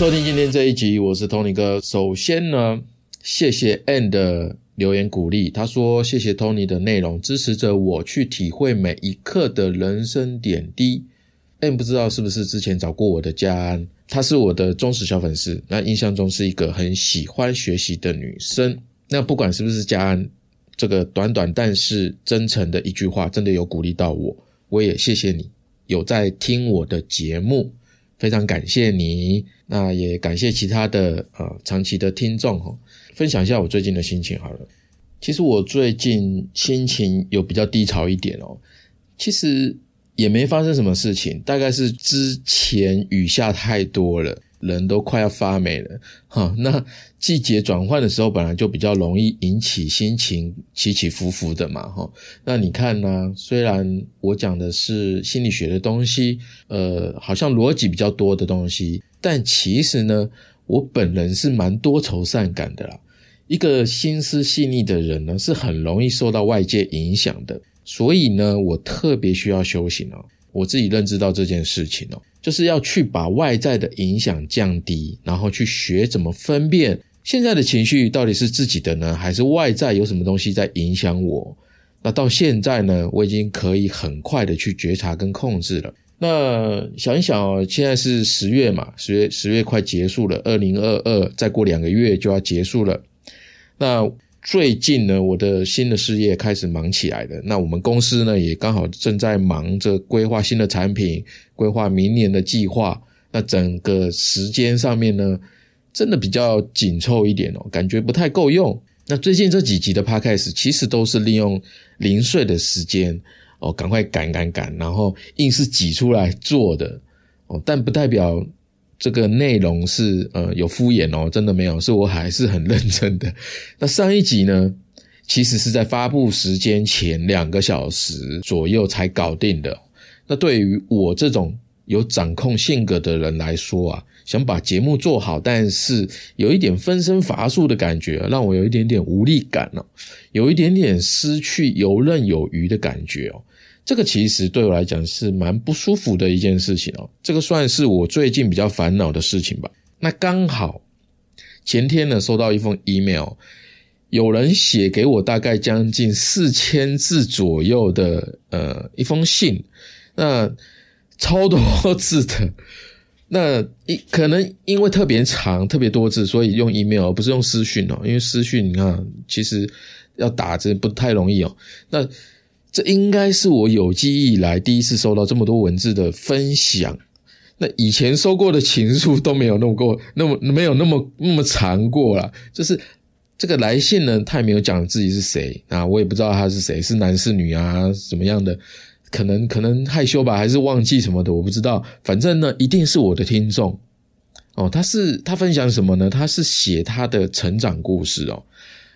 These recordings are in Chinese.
收听今天这一集，我是 Tony 哥。首先呢，谢谢 An 的留言鼓励，他说谢谢 Tony 的内容，支持着我去体会每一刻的人生点滴。Ann 不知道是不是之前找过我的家安，她是我的忠实小粉丝，那印象中是一个很喜欢学习的女生。那不管是不是家安，这个短短但是真诚的一句话，真的有鼓励到我，我也谢谢你有在听我的节目。非常感谢你，那也感谢其他的呃长期的听众哦。分享一下我最近的心情好了。其实我最近心情有比较低潮一点哦。其实也没发生什么事情，大概是之前雨下太多了。人都快要发霉了，哈，那季节转换的时候，本来就比较容易引起心情起起伏伏的嘛，哈。那你看呢？虽然我讲的是心理学的东西，呃，好像逻辑比较多的东西，但其实呢，我本人是蛮多愁善感的啦。一个心思细腻的人呢，是很容易受到外界影响的，所以呢，我特别需要修行哦。我自己认知到这件事情哦。就是要去把外在的影响降低，然后去学怎么分辨现在的情绪到底是自己的呢，还是外在有什么东西在影响我？那到现在呢，我已经可以很快的去觉察跟控制了。那想一想哦，现在是十月嘛，十月十月快结束了，二零二二再过两个月就要结束了。那最近呢，我的新的事业开始忙起来了。那我们公司呢，也刚好正在忙着规划新的产品，规划明年的计划。那整个时间上面呢，真的比较紧凑一点哦，感觉不太够用。那最近这几集的 podcast 其实都是利用零碎的时间哦，赶快赶赶赶，然后硬是挤出来做的哦，但不代表。这个内容是呃有敷衍哦，真的没有，是我还是很认真的。那上一集呢，其实是在发布时间前两个小时左右才搞定的。那对于我这种有掌控性格的人来说啊，想把节目做好，但是有一点分身乏术的感觉，让我有一点点无力感哦，有一点点失去游刃有余的感觉哦。这个其实对我来讲是蛮不舒服的一件事情哦，这个算是我最近比较烦恼的事情吧。那刚好前天呢收到一封 email，有人写给我大概将近四千字左右的呃一封信，那超多字的，那一可能因为特别长、特别多字，所以用 email 而不是用私讯哦，因为私讯你看其实要打字不太容易哦，那。这应该是我有记忆以来第一次收到这么多文字的分享。那以前收过的情书都没有那么过，那么没有那么那么长过了。就是这个来信呢，他也没有讲自己是谁啊，我也不知道他是谁，是男是女啊，怎么样的？可能可能害羞吧，还是忘记什么的，我不知道。反正呢，一定是我的听众哦。他是他分享什么呢？他是写他的成长故事哦。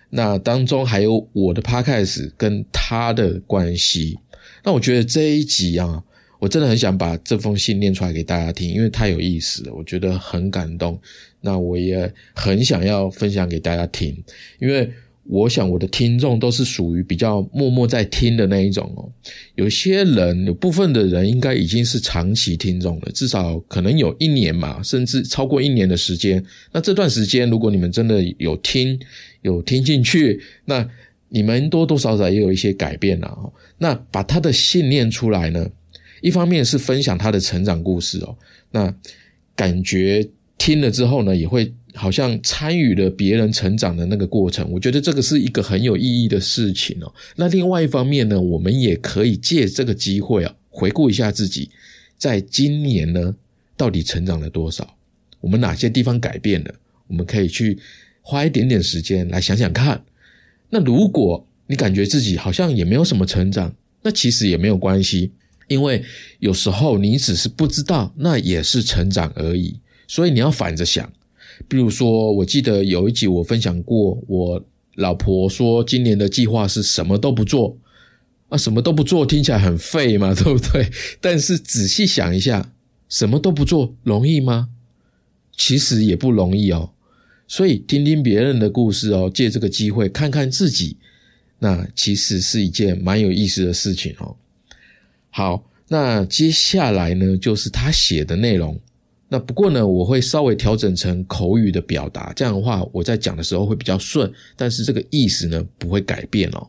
那当中还有我的 podcast 跟他的关系，那我觉得这一集啊，我真的很想把这封信念出来给大家听，因为太有意思了，我觉得很感动。那我也很想要分享给大家听，因为。我想我的听众都是属于比较默默在听的那一种哦。有些人，有部分的人应该已经是长期听众了，至少可能有一年嘛，甚至超过一年的时间。那这段时间，如果你们真的有听，有听进去，那你们多多少少也有一些改变了哦。那把他的信念出来呢，一方面是分享他的成长故事哦，那感觉听了之后呢，也会。好像参与了别人成长的那个过程，我觉得这个是一个很有意义的事情哦。那另外一方面呢，我们也可以借这个机会啊，回顾一下自己在今年呢到底成长了多少，我们哪些地方改变了，我们可以去花一点点时间来想想看。那如果你感觉自己好像也没有什么成长，那其实也没有关系，因为有时候你只是不知道，那也是成长而已。所以你要反着想。比如说，我记得有一集我分享过，我老婆说今年的计划是什么都不做啊，什么都不做听起来很废嘛，对不对？但是仔细想一下，什么都不做容易吗？其实也不容易哦。所以听听别人的故事哦，借这个机会看看自己，那其实是一件蛮有意思的事情哦。好，那接下来呢，就是他写的内容。那不过呢，我会稍微调整成口语的表达，这样的话我在讲的时候会比较顺，但是这个意思呢不会改变哦。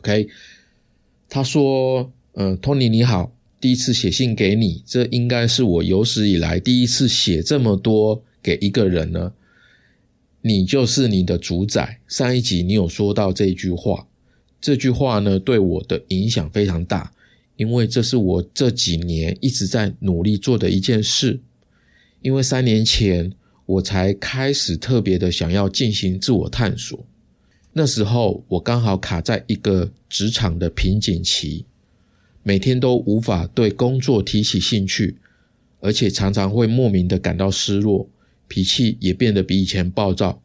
OK，他说：“嗯，Tony 你好，第一次写信给你，这应该是我有史以来第一次写这么多给一个人呢。你就是你的主宰。上一集你有说到这句话，这句话呢对我的影响非常大。”因为这是我这几年一直在努力做的一件事。因为三年前我才开始特别的想要进行自我探索，那时候我刚好卡在一个职场的瓶颈期，每天都无法对工作提起兴趣，而且常常会莫名的感到失落，脾气也变得比以前暴躁。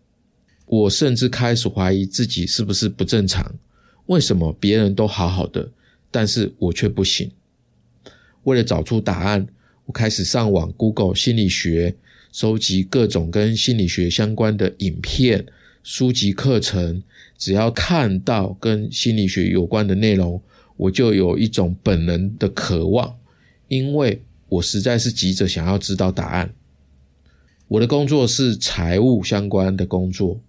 我甚至开始怀疑自己是不是不正常？为什么别人都好好的？但是我却不行。为了找出答案，我开始上网 Google 心理学，收集各种跟心理学相关的影片、书籍、课程。只要看到跟心理学有关的内容，我就有一种本能的渴望，因为我实在是急着想要知道答案。我的工作是财务相关的工作。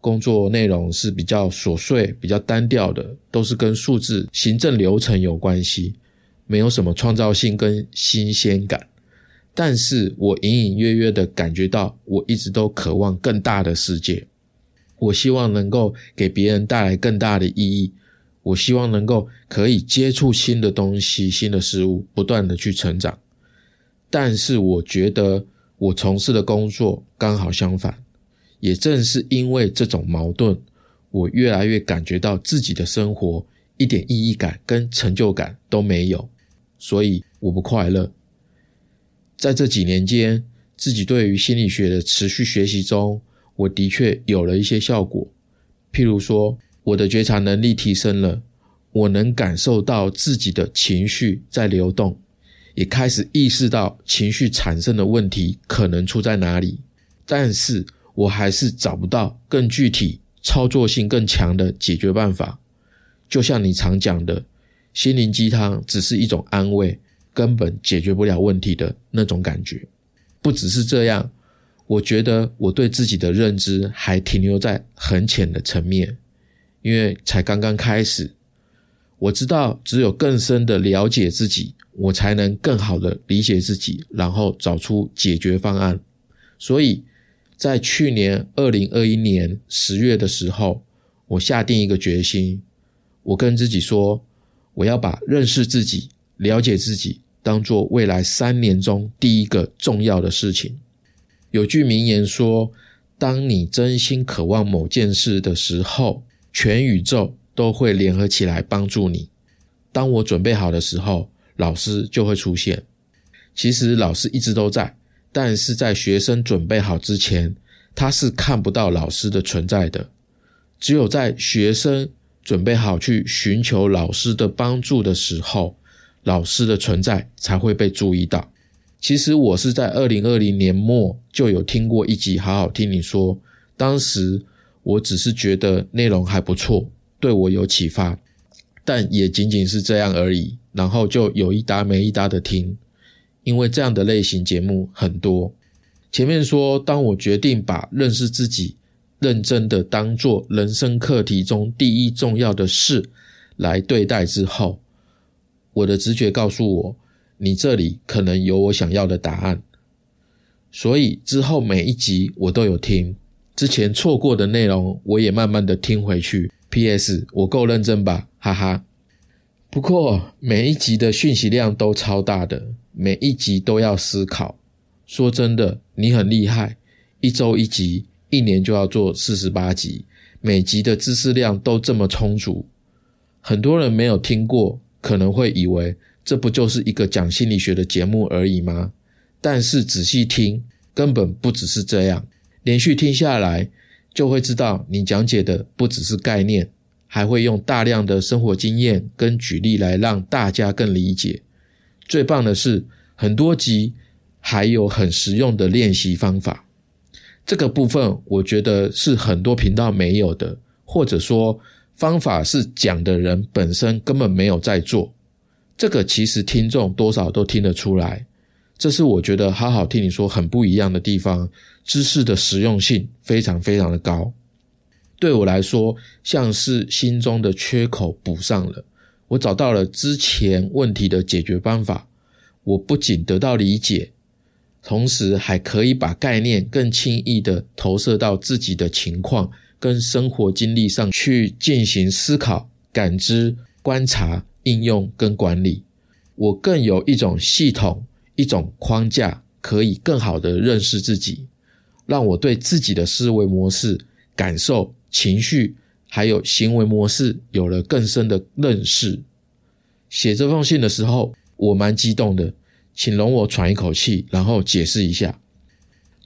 工作内容是比较琐碎、比较单调的，都是跟数字、行政流程有关系，没有什么创造性跟新鲜感。但是我隐隐约约的感觉到，我一直都渴望更大的世界。我希望能够给别人带来更大的意义。我希望能够可以接触新的东西、新的事物，不断的去成长。但是我觉得我从事的工作刚好相反。也正是因为这种矛盾，我越来越感觉到自己的生活一点意义感跟成就感都没有，所以我不快乐。在这几年间，自己对于心理学的持续学习中，我的确有了一些效果。譬如说，我的觉察能力提升了，我能感受到自己的情绪在流动，也开始意识到情绪产生的问题可能出在哪里，但是。我还是找不到更具体、操作性更强的解决办法。就像你常讲的，心灵鸡汤只是一种安慰，根本解决不了问题的那种感觉。不只是这样，我觉得我对自己的认知还停留在很浅的层面，因为才刚刚开始。我知道，只有更深的了解自己，我才能更好的理解自己，然后找出解决方案。所以。在去年二零二一年十月的时候，我下定一个决心，我跟自己说，我要把认识自己、了解自己当做未来三年中第一个重要的事情。有句名言说，当你真心渴望某件事的时候，全宇宙都会联合起来帮助你。当我准备好的时候，老师就会出现。其实老师一直都在。但是在学生准备好之前，他是看不到老师的存在的。只有在学生准备好去寻求老师的帮助的时候，老师的存在才会被注意到。其实我是在二零二零年末就有听过一集，好好听你说。当时我只是觉得内容还不错，对我有启发，但也仅仅是这样而已。然后就有一搭没一搭的听。因为这样的类型节目很多，前面说，当我决定把认识自己认真的当做人生课题中第一重要的事来对待之后，我的直觉告诉我，你这里可能有我想要的答案。所以之后每一集我都有听，之前错过的内容我也慢慢的听回去。P.S. 我够认真吧，哈哈。不过每一集的讯息量都超大的。每一集都要思考。说真的，你很厉害，一周一集，一年就要做四十八集，每集的知识量都这么充足。很多人没有听过，可能会以为这不就是一个讲心理学的节目而已吗？但是仔细听，根本不只是这样。连续听下来，就会知道你讲解的不只是概念，还会用大量的生活经验跟举例来让大家更理解。最棒的是，很多集还有很实用的练习方法。这个部分我觉得是很多频道没有的，或者说方法是讲的人本身根本没有在做。这个其实听众多少都听得出来。这是我觉得好好听你说很不一样的地方，知识的实用性非常非常的高。对我来说，像是心中的缺口补上了，我找到了之前问题的解决方法。我不仅得到理解，同时还可以把概念更轻易的投射到自己的情况跟生活经历上去进行思考、感知、观察、应用跟管理。我更有一种系统、一种框架，可以更好的认识自己，让我对自己的思维模式、感受。情绪还有行为模式有了更深的认识。写这封信的时候，我蛮激动的，请容我喘一口气，然后解释一下。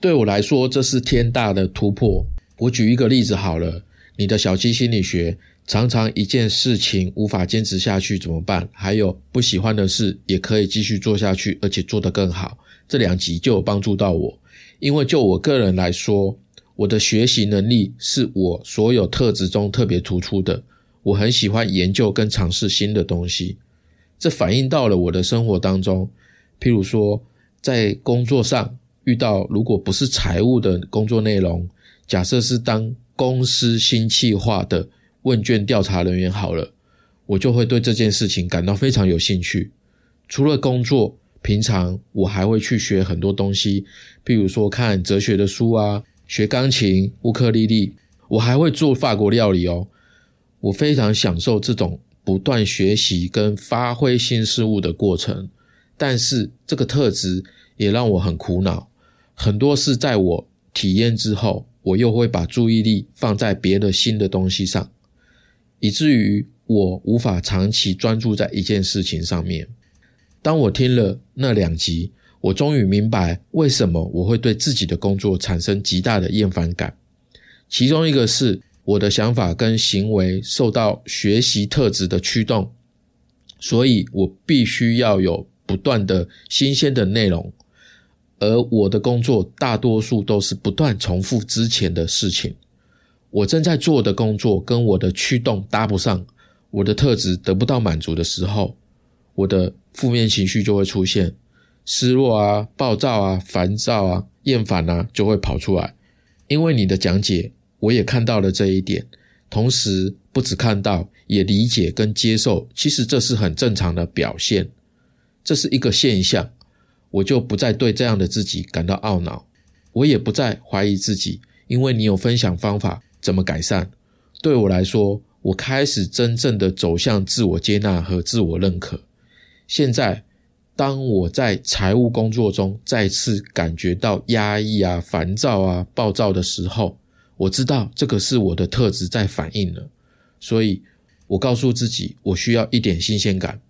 对我来说，这是天大的突破。我举一个例子好了，你的小鸡心理学，常常一件事情无法坚持下去怎么办？还有不喜欢的事也可以继续做下去，而且做得更好。这两集就有帮助到我，因为就我个人来说。我的学习能力是我所有特质中特别突出的。我很喜欢研究跟尝试新的东西，这反映到了我的生活当中。譬如说，在工作上遇到如果不是财务的工作内容，假设是当公司新企划的问卷调查人员好了，我就会对这件事情感到非常有兴趣。除了工作，平常我还会去学很多东西，譬如说看哲学的书啊。学钢琴、乌克丽丽，我还会做法国料理哦。我非常享受这种不断学习跟发挥新事物的过程，但是这个特质也让我很苦恼。很多事在我体验之后，我又会把注意力放在别的新的东西上，以至于我无法长期专注在一件事情上面。当我听了那两集。我终于明白为什么我会对自己的工作产生极大的厌烦感。其中一个是我的想法跟行为受到学习特质的驱动，所以我必须要有不断的新鲜的内容，而我的工作大多数都是不断重复之前的事情。我正在做的工作跟我的驱动搭不上，我的特质得不到满足的时候，我的负面情绪就会出现。失落啊，暴躁啊，烦躁啊，厌烦啊，就会跑出来。因为你的讲解，我也看到了这一点。同时，不只看到，也理解跟接受。其实这是很正常的表现，这是一个现象。我就不再对这样的自己感到懊恼，我也不再怀疑自己。因为你有分享方法怎么改善，对我来说，我开始真正的走向自我接纳和自我认可。现在。当我在财务工作中再次感觉到压抑啊、烦躁啊、暴躁的时候，我知道这个是我的特质在反应了，所以我告诉自己，我需要一点新鲜感，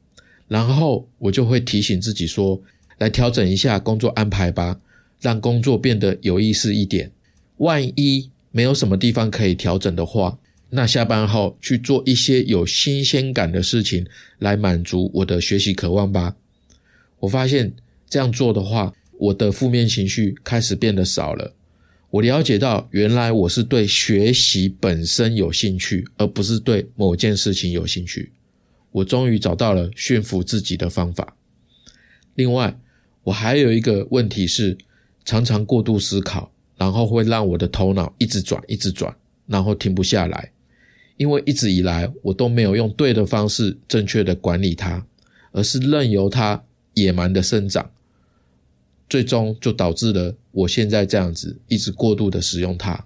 然后我就会提醒自己说，来调整一下工作安排吧，让工作变得有意思一点。万一没有什么地方可以调整的话，那下班后去做一些有新鲜感的事情，来满足我的学习渴望吧。我发现这样做的话，我的负面情绪开始变得少了。我了解到，原来我是对学习本身有兴趣，而不是对某件事情有兴趣。我终于找到了驯服自己的方法。另外，我还有一个问题是，常常过度思考，然后会让我的头脑一直转，一直转，然后停不下来。因为一直以来，我都没有用对的方式正确的管理它，而是任由它。野蛮的生长，最终就导致了我现在这样子一直过度的使用它。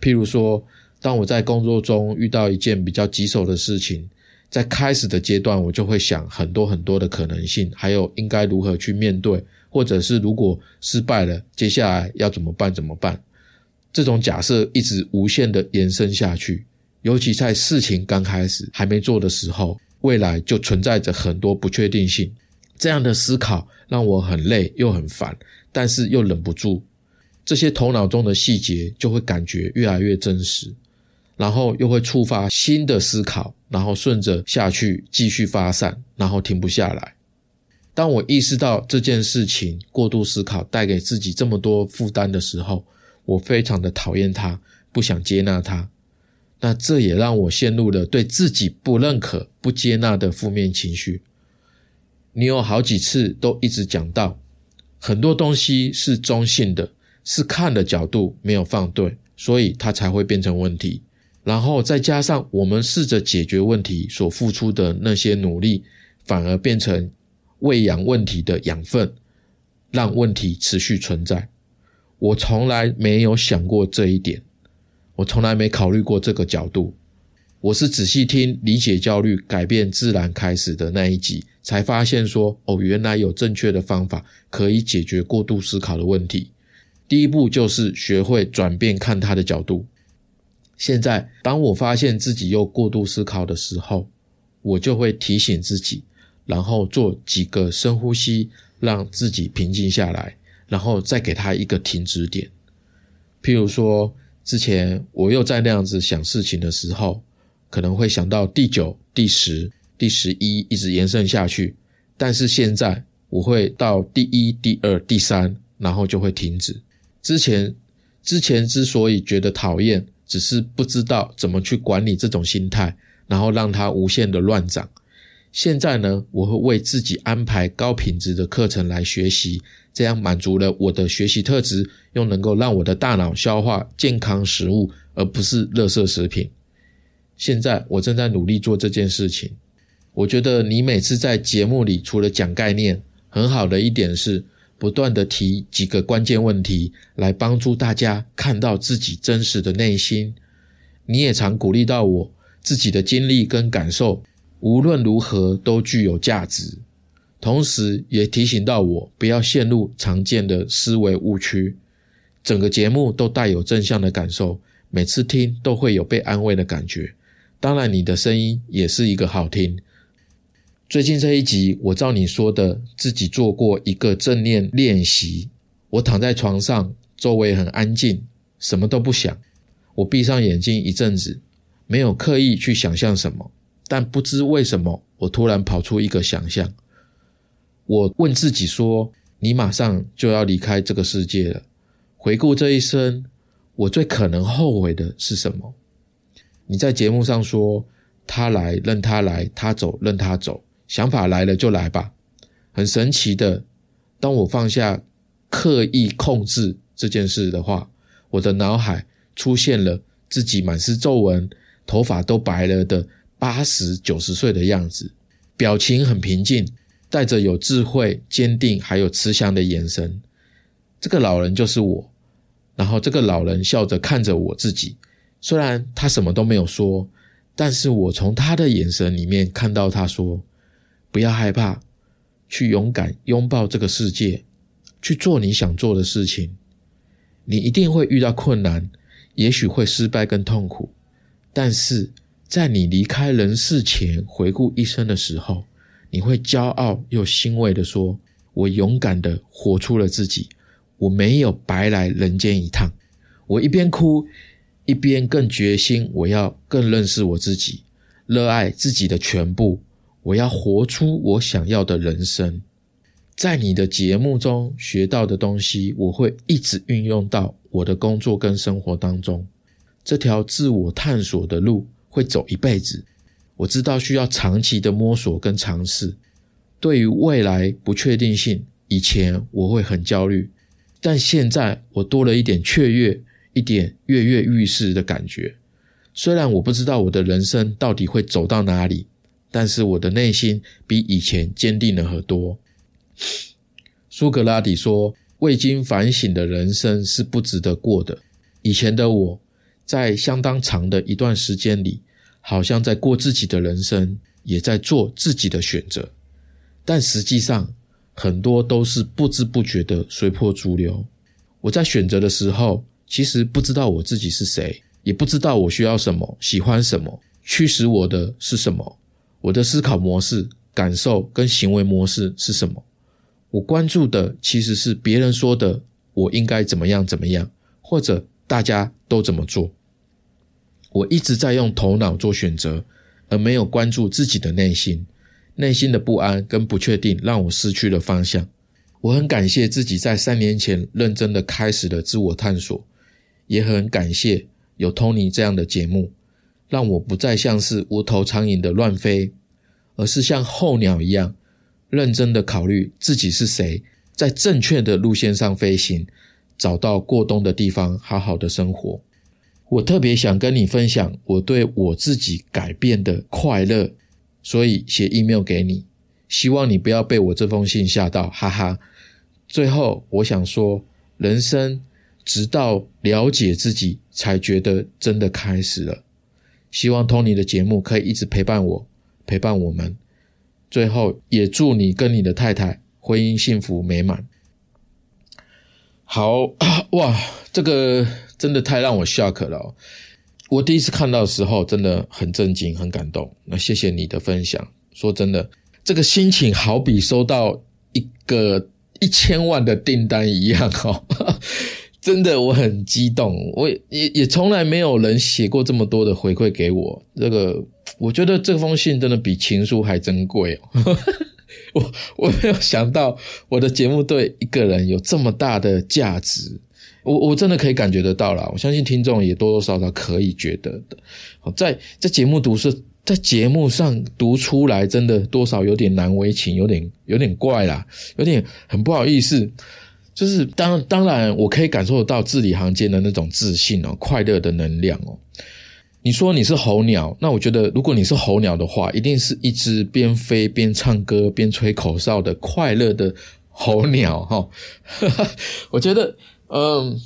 譬如说，当我在工作中遇到一件比较棘手的事情，在开始的阶段，我就会想很多很多的可能性，还有应该如何去面对，或者是如果失败了，接下来要怎么办？怎么办？这种假设一直无限的延伸下去，尤其在事情刚开始还没做的时候，未来就存在着很多不确定性。这样的思考让我很累又很烦，但是又忍不住，这些头脑中的细节就会感觉越来越真实，然后又会触发新的思考，然后顺着下去继续发散，然后停不下来。当我意识到这件事情过度思考带给自己这么多负担的时候，我非常的讨厌它，不想接纳它。那这也让我陷入了对自己不认可、不接纳的负面情绪。你有好几次都一直讲到，很多东西是中性的，是看的角度没有放对，所以它才会变成问题。然后再加上我们试着解决问题所付出的那些努力，反而变成喂养问题的养分，让问题持续存在。我从来没有想过这一点，我从来没考虑过这个角度。我是仔细听理解焦虑改变自然开始的那一集，才发现说哦，原来有正确的方法可以解决过度思考的问题。第一步就是学会转变看他的角度。现在，当我发现自己又过度思考的时候，我就会提醒自己，然后做几个深呼吸，让自己平静下来。然后再给他一个停止点，譬如说，之前我又在那样子想事情的时候，可能会想到第九、第十、第十一，一直延伸下去。但是现在我会到第一、第二、第三，然后就会停止。之前之前之所以觉得讨厌，只是不知道怎么去管理这种心态，然后让它无限的乱涨。现在呢，我会为自己安排高品质的课程来学习，这样满足了我的学习特质，又能够让我的大脑消化健康食物，而不是垃圾食品。现在我正在努力做这件事情。我觉得你每次在节目里除了讲概念，很好的一点是不断的提几个关键问题，来帮助大家看到自己真实的内心。你也常鼓励到我自己的经历跟感受。无论如何都具有价值，同时也提醒到我不要陷入常见的思维误区。整个节目都带有正向的感受，每次听都会有被安慰的感觉。当然，你的声音也是一个好听。最近这一集，我照你说的，自己做过一个正念练习。我躺在床上，周围很安静，什么都不想。我闭上眼睛一阵子，没有刻意去想象什么。但不知为什么，我突然跑出一个想象。我问自己说：“你马上就要离开这个世界了。回顾这一生，我最可能后悔的是什么？”你在节目上说：“他来任他来，他走任他走，想法来了就来吧。”很神奇的，当我放下刻意控制这件事的话，我的脑海出现了自己满是皱纹、头发都白了的。八十九十岁的样子，表情很平静，带着有智慧、坚定还有慈祥的眼神。这个老人就是我。然后这个老人笑着看着我自己，虽然他什么都没有说，但是我从他的眼神里面看到他说：“不要害怕，去勇敢拥抱这个世界，去做你想做的事情。你一定会遇到困难，也许会失败跟痛苦，但是。”在你离开人世前，回顾一生的时候，你会骄傲又欣慰的说：“我勇敢的活出了自己，我没有白来人间一趟。”我一边哭，一边更决心，我要更认识我自己，热爱自己的全部，我要活出我想要的人生。在你的节目中学到的东西，我会一直运用到我的工作跟生活当中。这条自我探索的路。会走一辈子，我知道需要长期的摸索跟尝试。对于未来不确定性，以前我会很焦虑，但现在我多了一点雀跃，一点跃跃欲试的感觉。虽然我不知道我的人生到底会走到哪里，但是我的内心比以前坚定了很多。苏格拉底说：“未经反省的人生是不值得过的。”以前的我在相当长的一段时间里。好像在过自己的人生，也在做自己的选择，但实际上很多都是不知不觉的随波逐流。我在选择的时候，其实不知道我自己是谁，也不知道我需要什么、喜欢什么，驱使我的是什么，我的思考模式、感受跟行为模式是什么。我关注的其实是别人说的我应该怎么样怎么样，或者大家都怎么做。我一直在用头脑做选择，而没有关注自己的内心。内心的不安跟不确定让我失去了方向。我很感谢自己在三年前认真的开始了自我探索，也很感谢有 Tony 这样的节目，让我不再像是无头苍蝇的乱飞，而是像候鸟一样认真的考虑自己是谁，在正确的路线上飞行，找到过冬的地方，好好的生活。我特别想跟你分享我对我自己改变的快乐，所以写 email 给你，希望你不要被我这封信吓到，哈哈。最后，我想说，人生直到了解自己，才觉得真的开始了。希望 Tony 的节目可以一直陪伴我，陪伴我们。最后，也祝你跟你的太太婚姻幸福美满。好 哇，这个真的太让我 shock 了。我第一次看到的时候，真的很震惊、很感动。那谢谢你的分享。说真的，这个心情好比收到一个一千万的订单一样哦。真的，我很激动。我也也从来没有人写过这么多的回馈给我。这个，我觉得这封信真的比情书还珍贵哦。我我没有想到我的节目对一个人有这么大的价值。我我真的可以感觉得到了。我相信听众也多多少少可以觉得的。在在节目读是在节目上读出来，真的多少有点难为情，有点有点怪啦，有点很不好意思。就是当当然，我可以感受到字里行间的那种自信哦，快乐的能量哦。你说你是候鸟，那我觉得如果你是候鸟的话，一定是一只边飞边唱歌边吹口哨的快乐的候鸟哈。我觉得，嗯，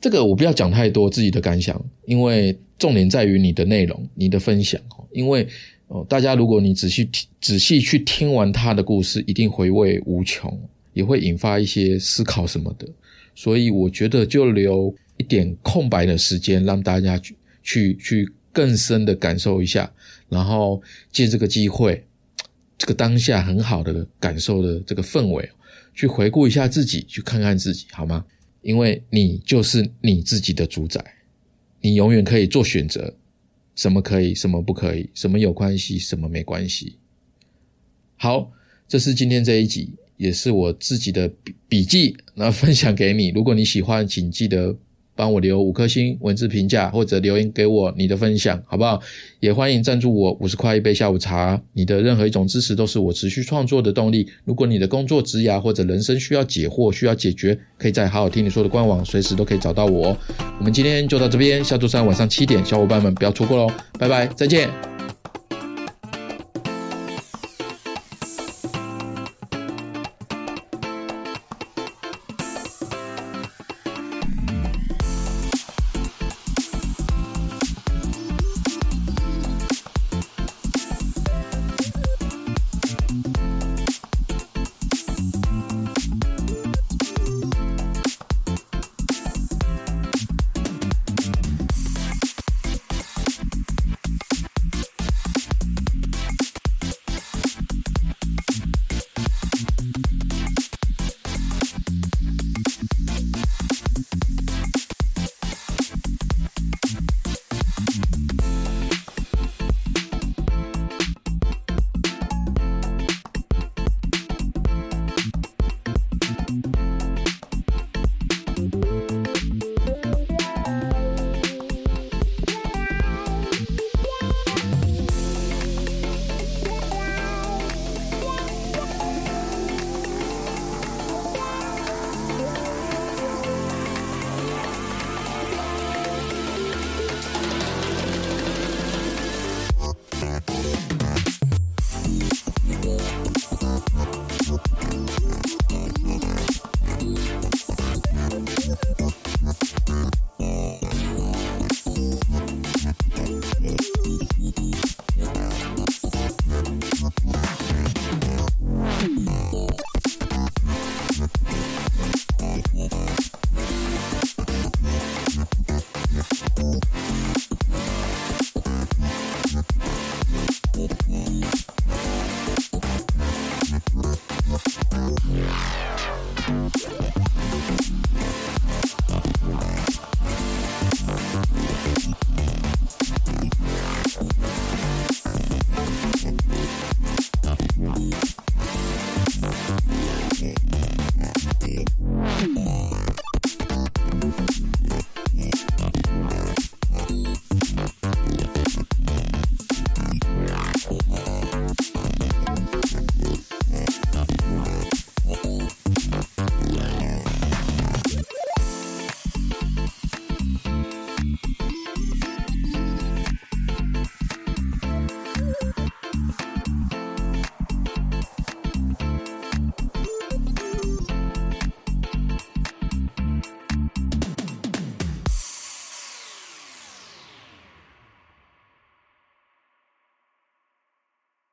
这个我不要讲太多自己的感想，因为重点在于你的内容、你的分享。因为哦，大家如果你仔细听仔细去听完他的故事，一定回味无穷。也会引发一些思考什么的，所以我觉得就留一点空白的时间，让大家去去去更深的感受一下，然后借这个机会，这个当下很好的感受的这个氛围，去回顾一下自己，去看看自己，好吗？因为你就是你自己的主宰，你永远可以做选择，什么可以，什么不可以，什么有关系，什么没关系。好，这是今天这一集。也是我自己的笔笔记，那分享给你。如果你喜欢，请记得帮我留五颗星文字评价，或者留言给我你的分享，好不好？也欢迎赞助我五十块一杯下午茶。你的任何一种支持都是我持续创作的动力。如果你的工作职涯或者人生需要解惑、需要解决，可以在好好听你说的官网随时都可以找到我。我们今天就到这边，下周三晚上七点，小伙伴们不要错过喽！拜拜，再见。